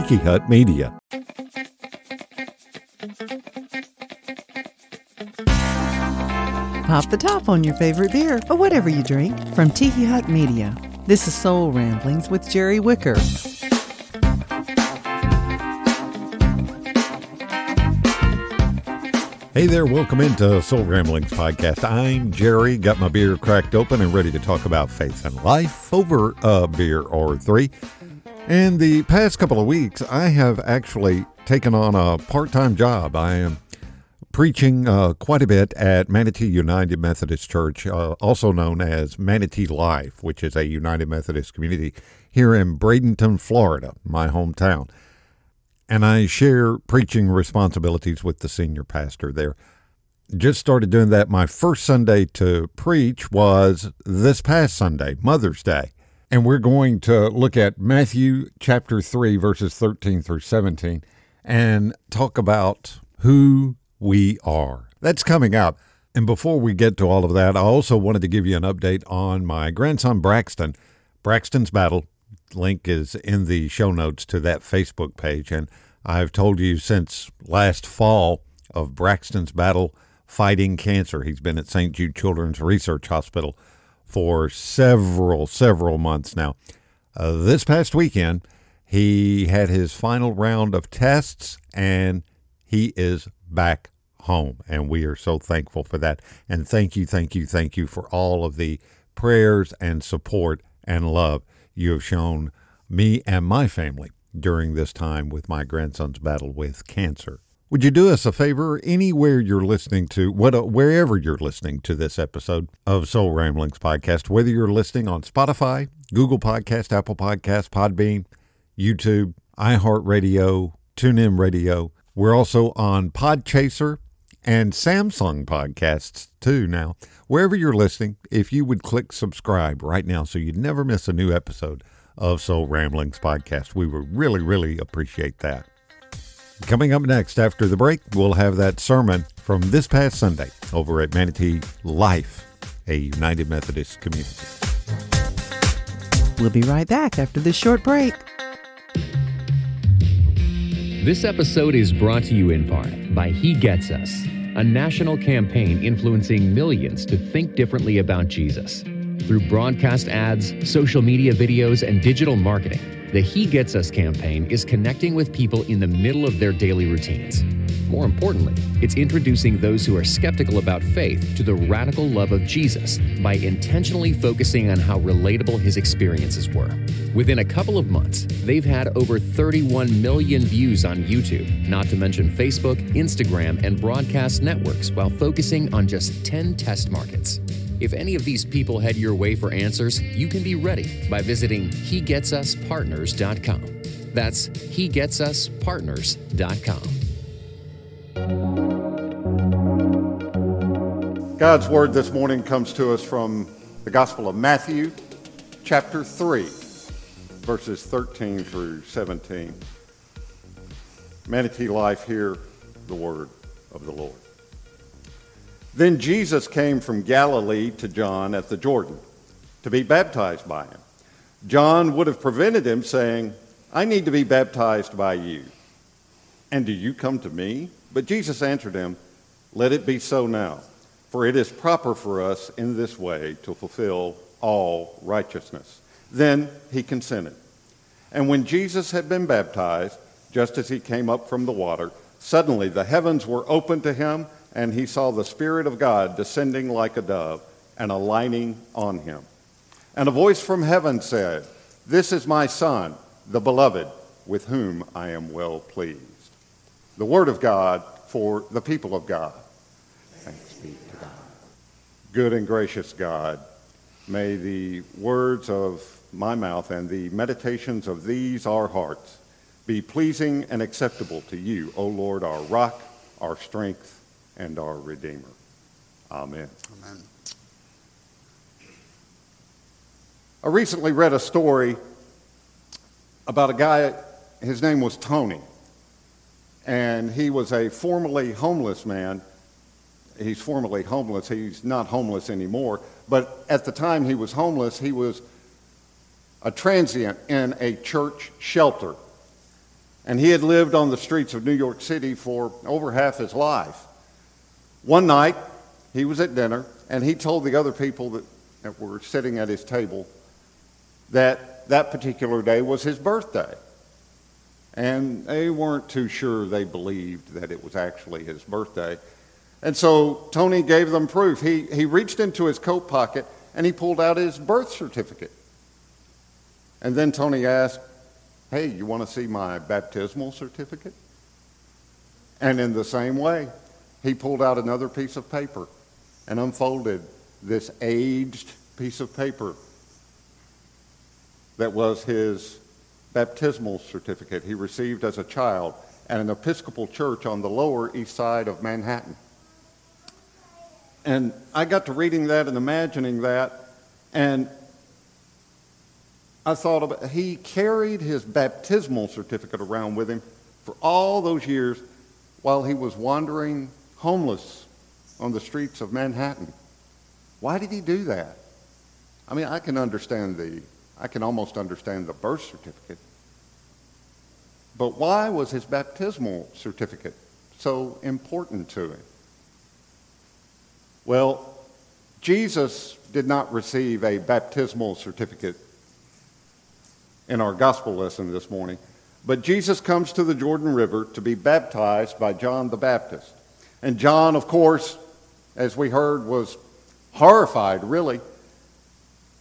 Tiki Hut Media. Pop the top on your favorite beer or whatever you drink from Tiki Hut Media. This is Soul Ramblings with Jerry Wicker. Hey there, welcome into Soul Ramblings Podcast. I'm Jerry, got my beer cracked open and ready to talk about faith and life over a beer or three. And the past couple of weeks, I have actually taken on a part time job. I am preaching uh, quite a bit at Manatee United Methodist Church, uh, also known as Manatee Life, which is a United Methodist community here in Bradenton, Florida, my hometown. And I share preaching responsibilities with the senior pastor there. Just started doing that. My first Sunday to preach was this past Sunday, Mother's Day. And we're going to look at Matthew chapter 3, verses 13 through 17, and talk about who we are. That's coming up. And before we get to all of that, I also wanted to give you an update on my grandson Braxton. Braxton's Battle link is in the show notes to that Facebook page. And I've told you since last fall of Braxton's Battle fighting cancer. He's been at St. Jude Children's Research Hospital for several, several months now. Uh, this past weekend, he had his final round of tests and he is back home. And we are so thankful for that. And thank you, thank you, thank you for all of the prayers and support and love you have shown me and my family during this time with my grandson's battle with cancer. Would you do us a favor anywhere you're listening to, what, uh, wherever you're listening to this episode of Soul Ramblings podcast, whether you're listening on Spotify, Google Podcast, Apple Podcast, Podbean, YouTube, iHeartRadio, TuneIn Radio. We're also on Podchaser and Samsung podcasts too now. Wherever you're listening, if you would click subscribe right now so you'd never miss a new episode of Soul Ramblings podcast, we would really, really appreciate that. Coming up next after the break, we'll have that sermon from this past Sunday over at Manatee Life, a United Methodist community. We'll be right back after this short break. This episode is brought to you in part by He Gets Us, a national campaign influencing millions to think differently about Jesus. Through broadcast ads, social media videos, and digital marketing, the He Gets Us campaign is connecting with people in the middle of their daily routines. More importantly, it's introducing those who are skeptical about faith to the radical love of Jesus by intentionally focusing on how relatable his experiences were. Within a couple of months, they've had over 31 million views on YouTube, not to mention Facebook, Instagram, and broadcast networks, while focusing on just 10 test markets. If any of these people head your way for answers, you can be ready by visiting HeGetsUsPartners.com. That's HeGetsUsPartners.com. God's word this morning comes to us from the Gospel of Matthew, chapter 3, verses 13 through 17. Manatee Life, hear the word of the Lord. Then Jesus came from Galilee to John at the Jordan to be baptized by him. John would have prevented him, saying, I need to be baptized by you. And do you come to me? But Jesus answered him, Let it be so now, for it is proper for us in this way to fulfill all righteousness. Then he consented. And when Jesus had been baptized, just as he came up from the water, suddenly the heavens were opened to him and he saw the Spirit of God descending like a dove and alighting on him. And a voice from heaven said, This is my Son, the beloved, with whom I am well pleased. The Word of God for the people of God. Thanks be to God. Good and gracious God, may the words of my mouth and the meditations of these our hearts be pleasing and acceptable to you, O Lord, our rock, our strength, and our Redeemer. Amen. Amen. I recently read a story about a guy, his name was Tony, and he was a formerly homeless man. He's formerly homeless, he's not homeless anymore, but at the time he was homeless, he was a transient in a church shelter. and he had lived on the streets of New York City for over half his life. One night, he was at dinner, and he told the other people that, that were sitting at his table that that particular day was his birthday. And they weren't too sure they believed that it was actually his birthday. And so Tony gave them proof. He, he reached into his coat pocket and he pulled out his birth certificate. And then Tony asked, Hey, you want to see my baptismal certificate? And in the same way, he pulled out another piece of paper and unfolded this aged piece of paper that was his baptismal certificate he received as a child at an Episcopal church on the Lower East Side of Manhattan. And I got to reading that and imagining that, and I thought about he carried his baptismal certificate around with him for all those years while he was wandering homeless on the streets of Manhattan. Why did he do that? I mean, I can understand the, I can almost understand the birth certificate. But why was his baptismal certificate so important to him? Well, Jesus did not receive a baptismal certificate in our gospel lesson this morning, but Jesus comes to the Jordan River to be baptized by John the Baptist. And John, of course, as we heard, was horrified, really.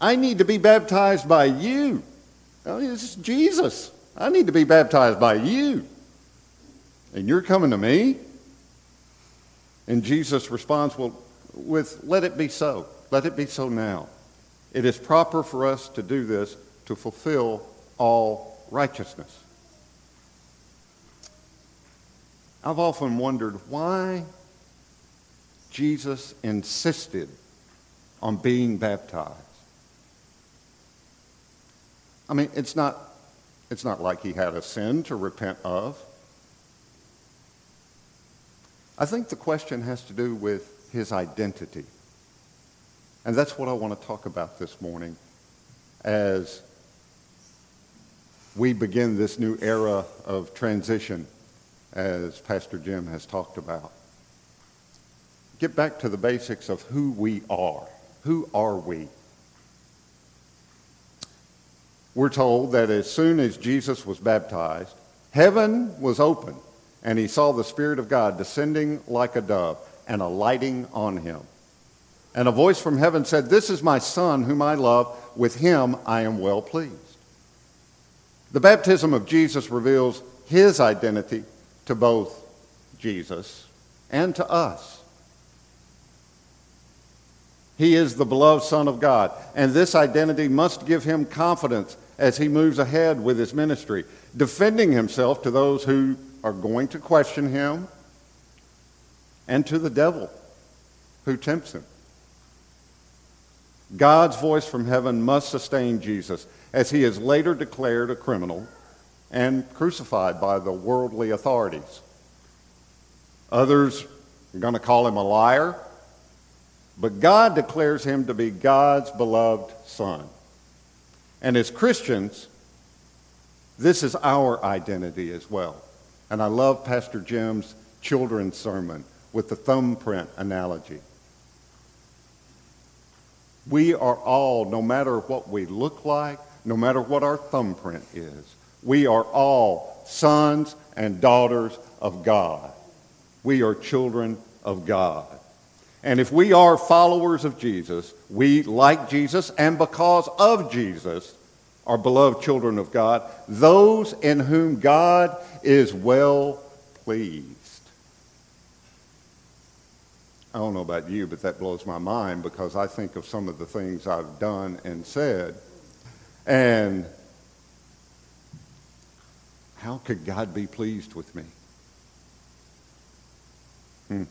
I need to be baptized by you. I this is Jesus. I need to be baptized by you. And you're coming to me? And Jesus responds, Well, with let it be so. Let it be so now. It is proper for us to do this to fulfill all righteousness. I've often wondered why Jesus insisted on being baptized. I mean, it's not, it's not like he had a sin to repent of. I think the question has to do with his identity. And that's what I want to talk about this morning as we begin this new era of transition, as Pastor Jim has talked about. Get back to the basics of who we are. Who are we? We're told that as soon as Jesus was baptized, heaven was open, and he saw the Spirit of God descending like a dove and alighting on him. And a voice from heaven said, This is my Son whom I love. With him I am well pleased. The baptism of Jesus reveals his identity to both Jesus and to us. He is the beloved Son of God, and this identity must give him confidence as he moves ahead with his ministry, defending himself to those who are going to question him and to the devil who tempts him. God's voice from heaven must sustain Jesus as he is later declared a criminal and crucified by the worldly authorities. Others are going to call him a liar, but God declares him to be God's beloved Son. And as Christians, this is our identity as well. And I love Pastor Jim's children's sermon with the thumbprint analogy. We are all, no matter what we look like, no matter what our thumbprint is, we are all sons and daughters of God. We are children of God. And if we are followers of Jesus, we, like Jesus, and because of Jesus, are beloved children of God, those in whom God is well pleased. I don't know about you, but that blows my mind because I think of some of the things I've done and said. And how could God be pleased with me? Hmm.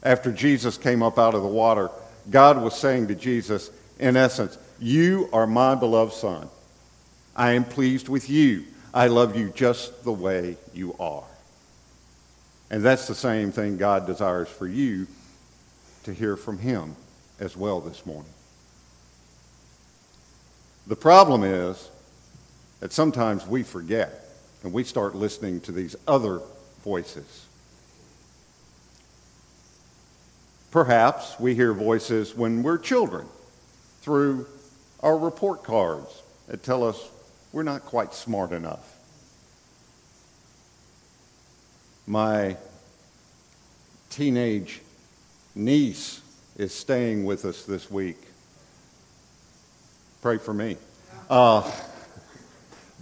After Jesus came up out of the water, God was saying to Jesus, in essence, You are my beloved Son. I am pleased with you. I love you just the way you are. And that's the same thing God desires for you to hear from Him as well this morning. The problem is that sometimes we forget and we start listening to these other voices. Perhaps we hear voices when we're children through our report cards that tell us we're not quite smart enough. My teenage niece is staying with us this week. Pray for me. Uh,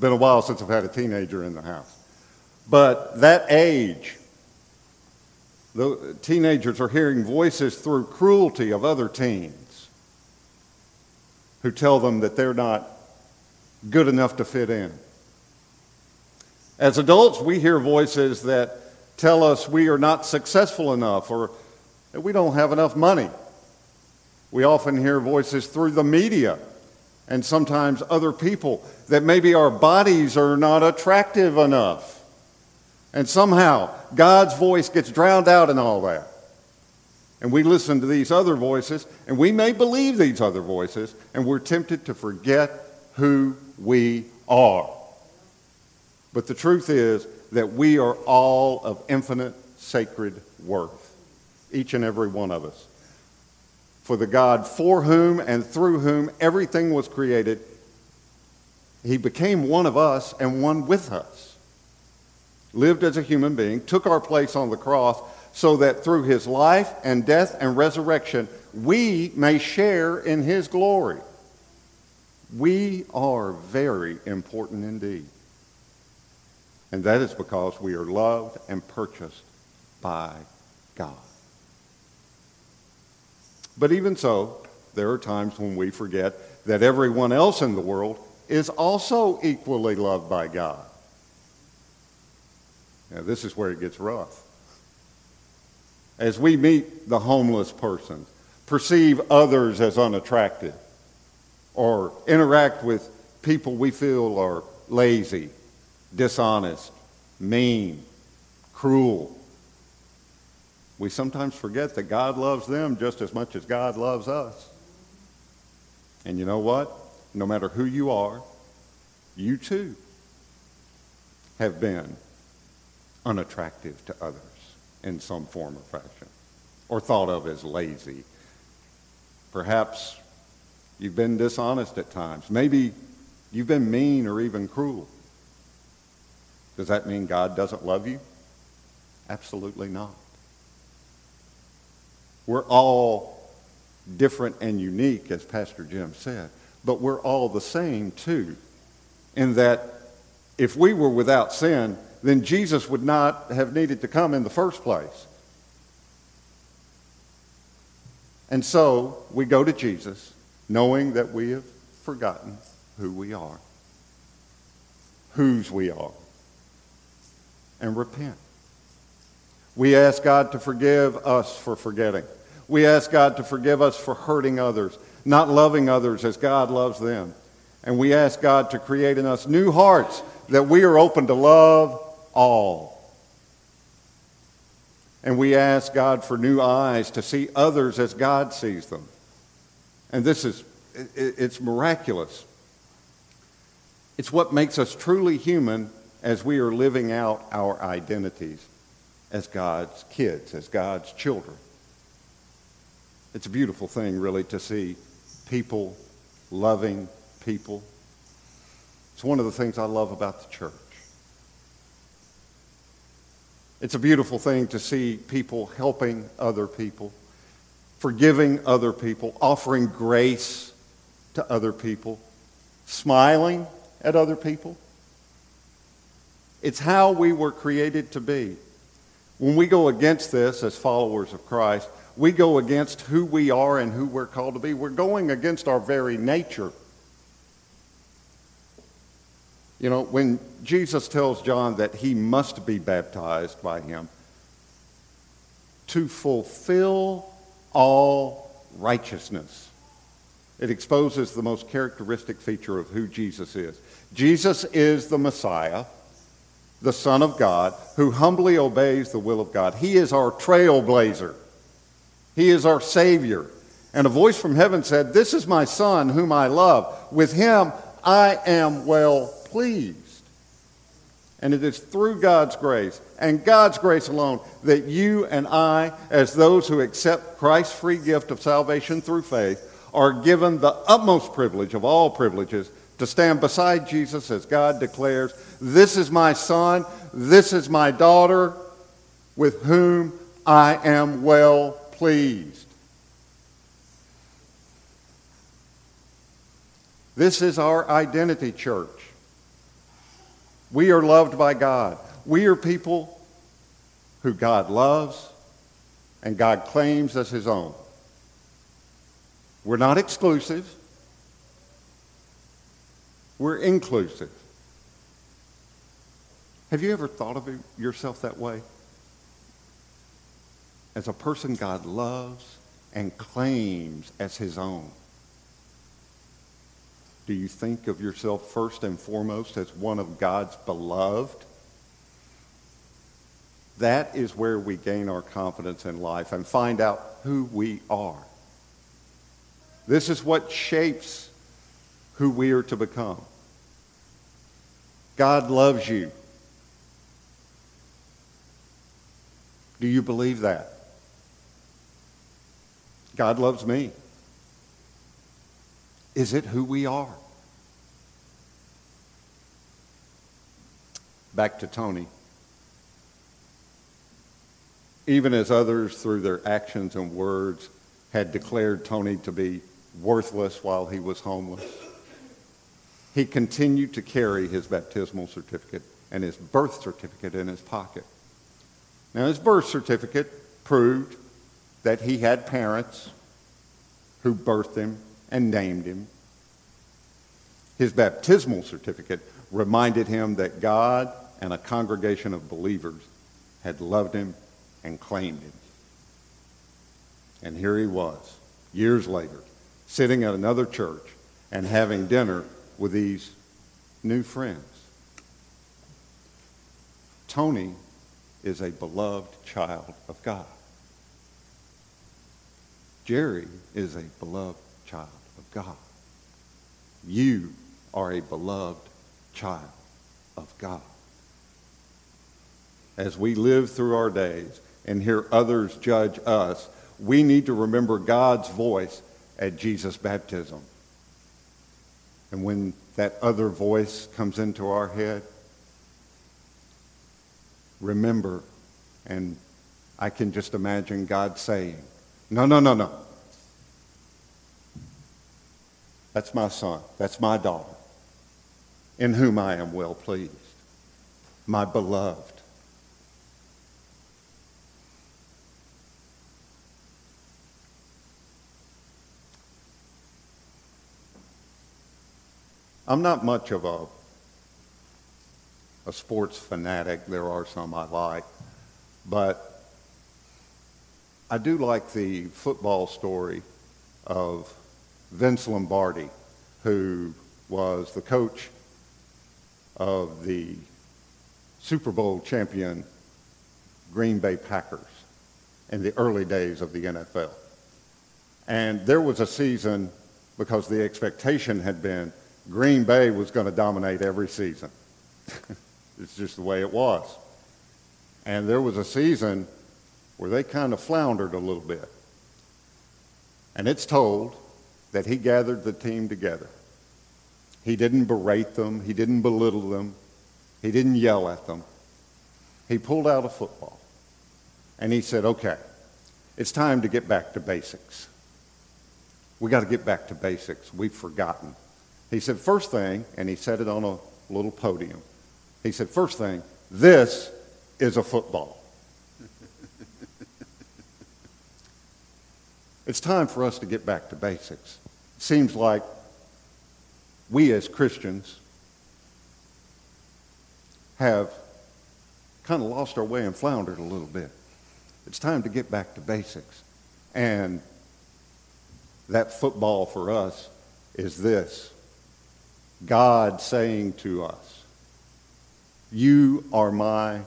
been a while since I've had a teenager in the house. But that age, the teenagers are hearing voices through cruelty of other teens who tell them that they're not good enough to fit in. As adults, we hear voices that tell us we are not successful enough or that we don't have enough money. We often hear voices through the media and sometimes other people that maybe our bodies are not attractive enough. And somehow God's voice gets drowned out in all that. And we listen to these other voices, and we may believe these other voices, and we're tempted to forget who we are. But the truth is that we are all of infinite sacred worth, each and every one of us. For the God for whom and through whom everything was created, he became one of us and one with us. Lived as a human being, took our place on the cross, so that through his life and death and resurrection, we may share in his glory. We are very important indeed. And that is because we are loved and purchased by God. But even so, there are times when we forget that everyone else in the world is also equally loved by God. Now, this is where it gets rough. As we meet the homeless person, perceive others as unattractive, or interact with people we feel are lazy, dishonest, mean, cruel, we sometimes forget that God loves them just as much as God loves us. And you know what? No matter who you are, you too have been unattractive to others in some form or fashion, or thought of as lazy. Perhaps you've been dishonest at times. Maybe you've been mean or even cruel. Does that mean God doesn't love you? Absolutely not. We're all different and unique, as Pastor Jim said, but we're all the same too, in that if we were without sin, then Jesus would not have needed to come in the first place. And so we go to Jesus knowing that we have forgotten who we are, whose we are, and repent. We ask God to forgive us for forgetting. We ask God to forgive us for hurting others, not loving others as God loves them. And we ask God to create in us new hearts that we are open to love all. And we ask God for new eyes to see others as God sees them. And this is, it's miraculous. It's what makes us truly human as we are living out our identities as God's kids, as God's children. It's a beautiful thing, really, to see people loving people. It's one of the things I love about the church. It's a beautiful thing to see people helping other people, forgiving other people, offering grace to other people, smiling at other people. It's how we were created to be. When we go against this as followers of Christ, we go against who we are and who we're called to be. We're going against our very nature. You know, when Jesus tells John that he must be baptized by him to fulfill all righteousness, it exposes the most characteristic feature of who Jesus is. Jesus is the Messiah the Son of God, who humbly obeys the will of God. He is our trailblazer, He is our Savior. And a voice from heaven said, This is my Son, whom I love. With him I am well pleased. And it is through God's grace and God's grace alone that you and I, as those who accept Christ's free gift of salvation through faith, are given the utmost privilege of all privileges to stand beside Jesus as God declares, This is my son, this is my daughter, with whom I am well pleased. This is our identity, church. We are loved by God. We are people who God loves and God claims as his own. We're not exclusive. We're inclusive. Have you ever thought of yourself that way? As a person God loves and claims as his own. Do you think of yourself first and foremost as one of God's beloved? That is where we gain our confidence in life and find out who we are. This is what shapes who we are to become. God loves you. Do you believe that? God loves me. Is it who we are? Back to Tony. Even as others, through their actions and words, had declared Tony to be worthless while he was homeless, he continued to carry his baptismal certificate and his birth certificate in his pocket. Now, his birth certificate proved that he had parents who birthed him and named him. His baptismal certificate reminded him that God and a congregation of believers had loved him and claimed him. And here he was, years later, sitting at another church and having dinner with these new friends. Tony is a beloved child of God. Jerry is a beloved child of God. You are a beloved child of God. As we live through our days and hear others judge us, we need to remember God's voice at Jesus' baptism. And when that other voice comes into our head, remember, and I can just imagine God saying, No, no, no, no. That's my son. That's my daughter, in whom I am well pleased, my beloved. I'm not much of a, a sports fanatic. There are some I like. But I do like the football story of Vince Lombardi, who was the coach of the Super Bowl champion Green Bay Packers in the early days of the NFL. And there was a season because the expectation had been Green Bay was going to dominate every season. it's just the way it was. And there was a season where they kind of floundered a little bit. And it's told that he gathered the team together. He didn't berate them, he didn't belittle them, he didn't yell at them. He pulled out a football and he said, Okay, it's time to get back to basics. We got to get back to basics. We've forgotten. He said, First thing, and he said it on a little podium. He said, First thing, this is a football. it's time for us to get back to basics. It seems like we as Christians have kind of lost our way and floundered a little bit. It's time to get back to basics. And that football for us is this God saying to us, You are my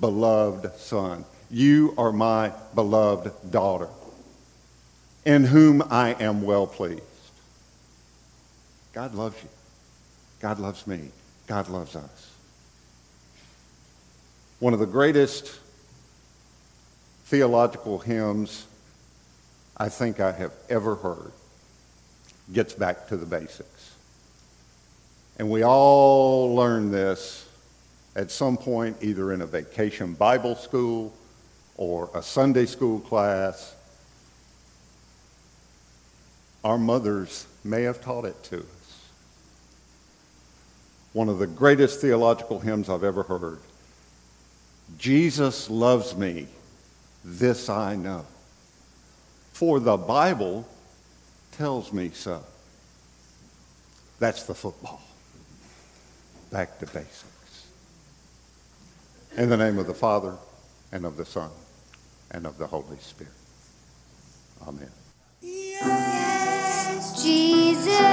beloved son. You are my beloved daughter, in whom I am well pleased. God loves you. God loves me. God loves us. One of the greatest theological hymns I think I have ever heard gets back to the basics. And we all learn this at some point, either in a vacation Bible school or a Sunday school class. Our mothers may have taught it to us. One of the greatest theological hymns I've ever heard. Jesus loves me, this I know. For the Bible tells me so. That's the football. Back to basics. In the name of the Father, and of the Son, and of the Holy Spirit. Amen. Yes, Jesus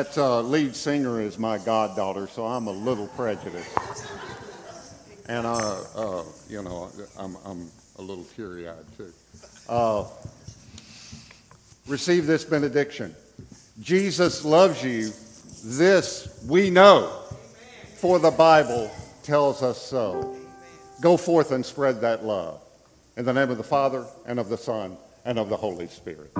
That uh, lead singer is my goddaughter, so I'm a little prejudiced. And, uh, uh, you know, I'm, I'm a little teary eyed too. Uh, receive this benediction. Jesus loves you. This we know, for the Bible tells us so. Go forth and spread that love. In the name of the Father, and of the Son, and of the Holy Spirit.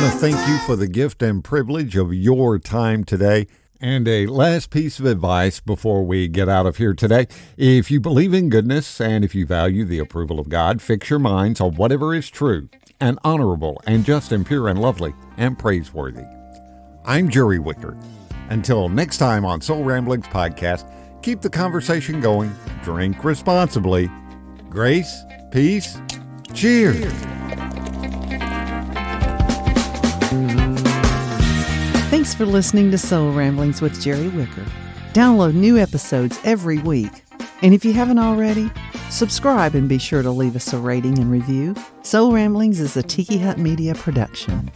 Want to thank you for the gift and privilege of your time today. And a last piece of advice before we get out of here today. If you believe in goodness and if you value the approval of God, fix your minds on whatever is true and honorable and just and pure and lovely and praiseworthy. I'm Jerry Wicker. Until next time on Soul Ramblings Podcast, keep the conversation going, drink responsibly. Grace, peace, cheers. Thanks for listening to Soul Ramblings with Jerry Wicker. Download new episodes every week. And if you haven't already, subscribe and be sure to leave us a rating and review. Soul Ramblings is a Tiki Hut Media production.